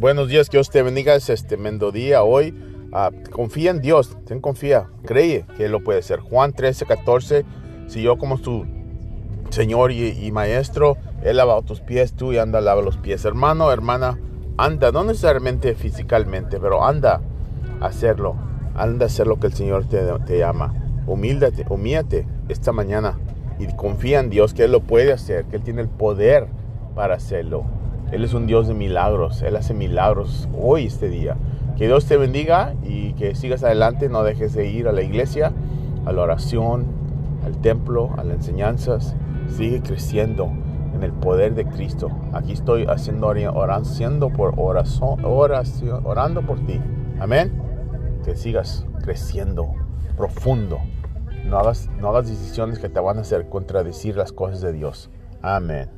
Buenos días, que Dios te bendiga este mendo día hoy. Ah, confía en Dios, ten confía, cree que Él lo puede hacer. Juan 13, 14, si yo como tu Señor y, Maestro, Él lava tus pies, tú y anda, lava los pies. Hermano, hermana, anda, no necesariamente físicamente, pero anda a hacerlo. Anda a hacer lo que el Señor te, te llama. Humíldate, humíate esta mañana y confía en Dios que Él lo puede hacer, que Él tiene el poder para hacerlo. Él es un Dios de milagros, Él hace milagros hoy, este día. Que Dios te bendiga y que sigas adelante, no dejes de ir a la iglesia, a la oración, al templo, a las enseñanzas. Sigue creciendo en el poder de Cristo. Aquí estoy haciendo orando por oración, oración, orando por ti. Amén. Que sigas creciendo profundo. No hagas, no hagas decisiones que te van a hacer contradecir las cosas de Dios. Amén.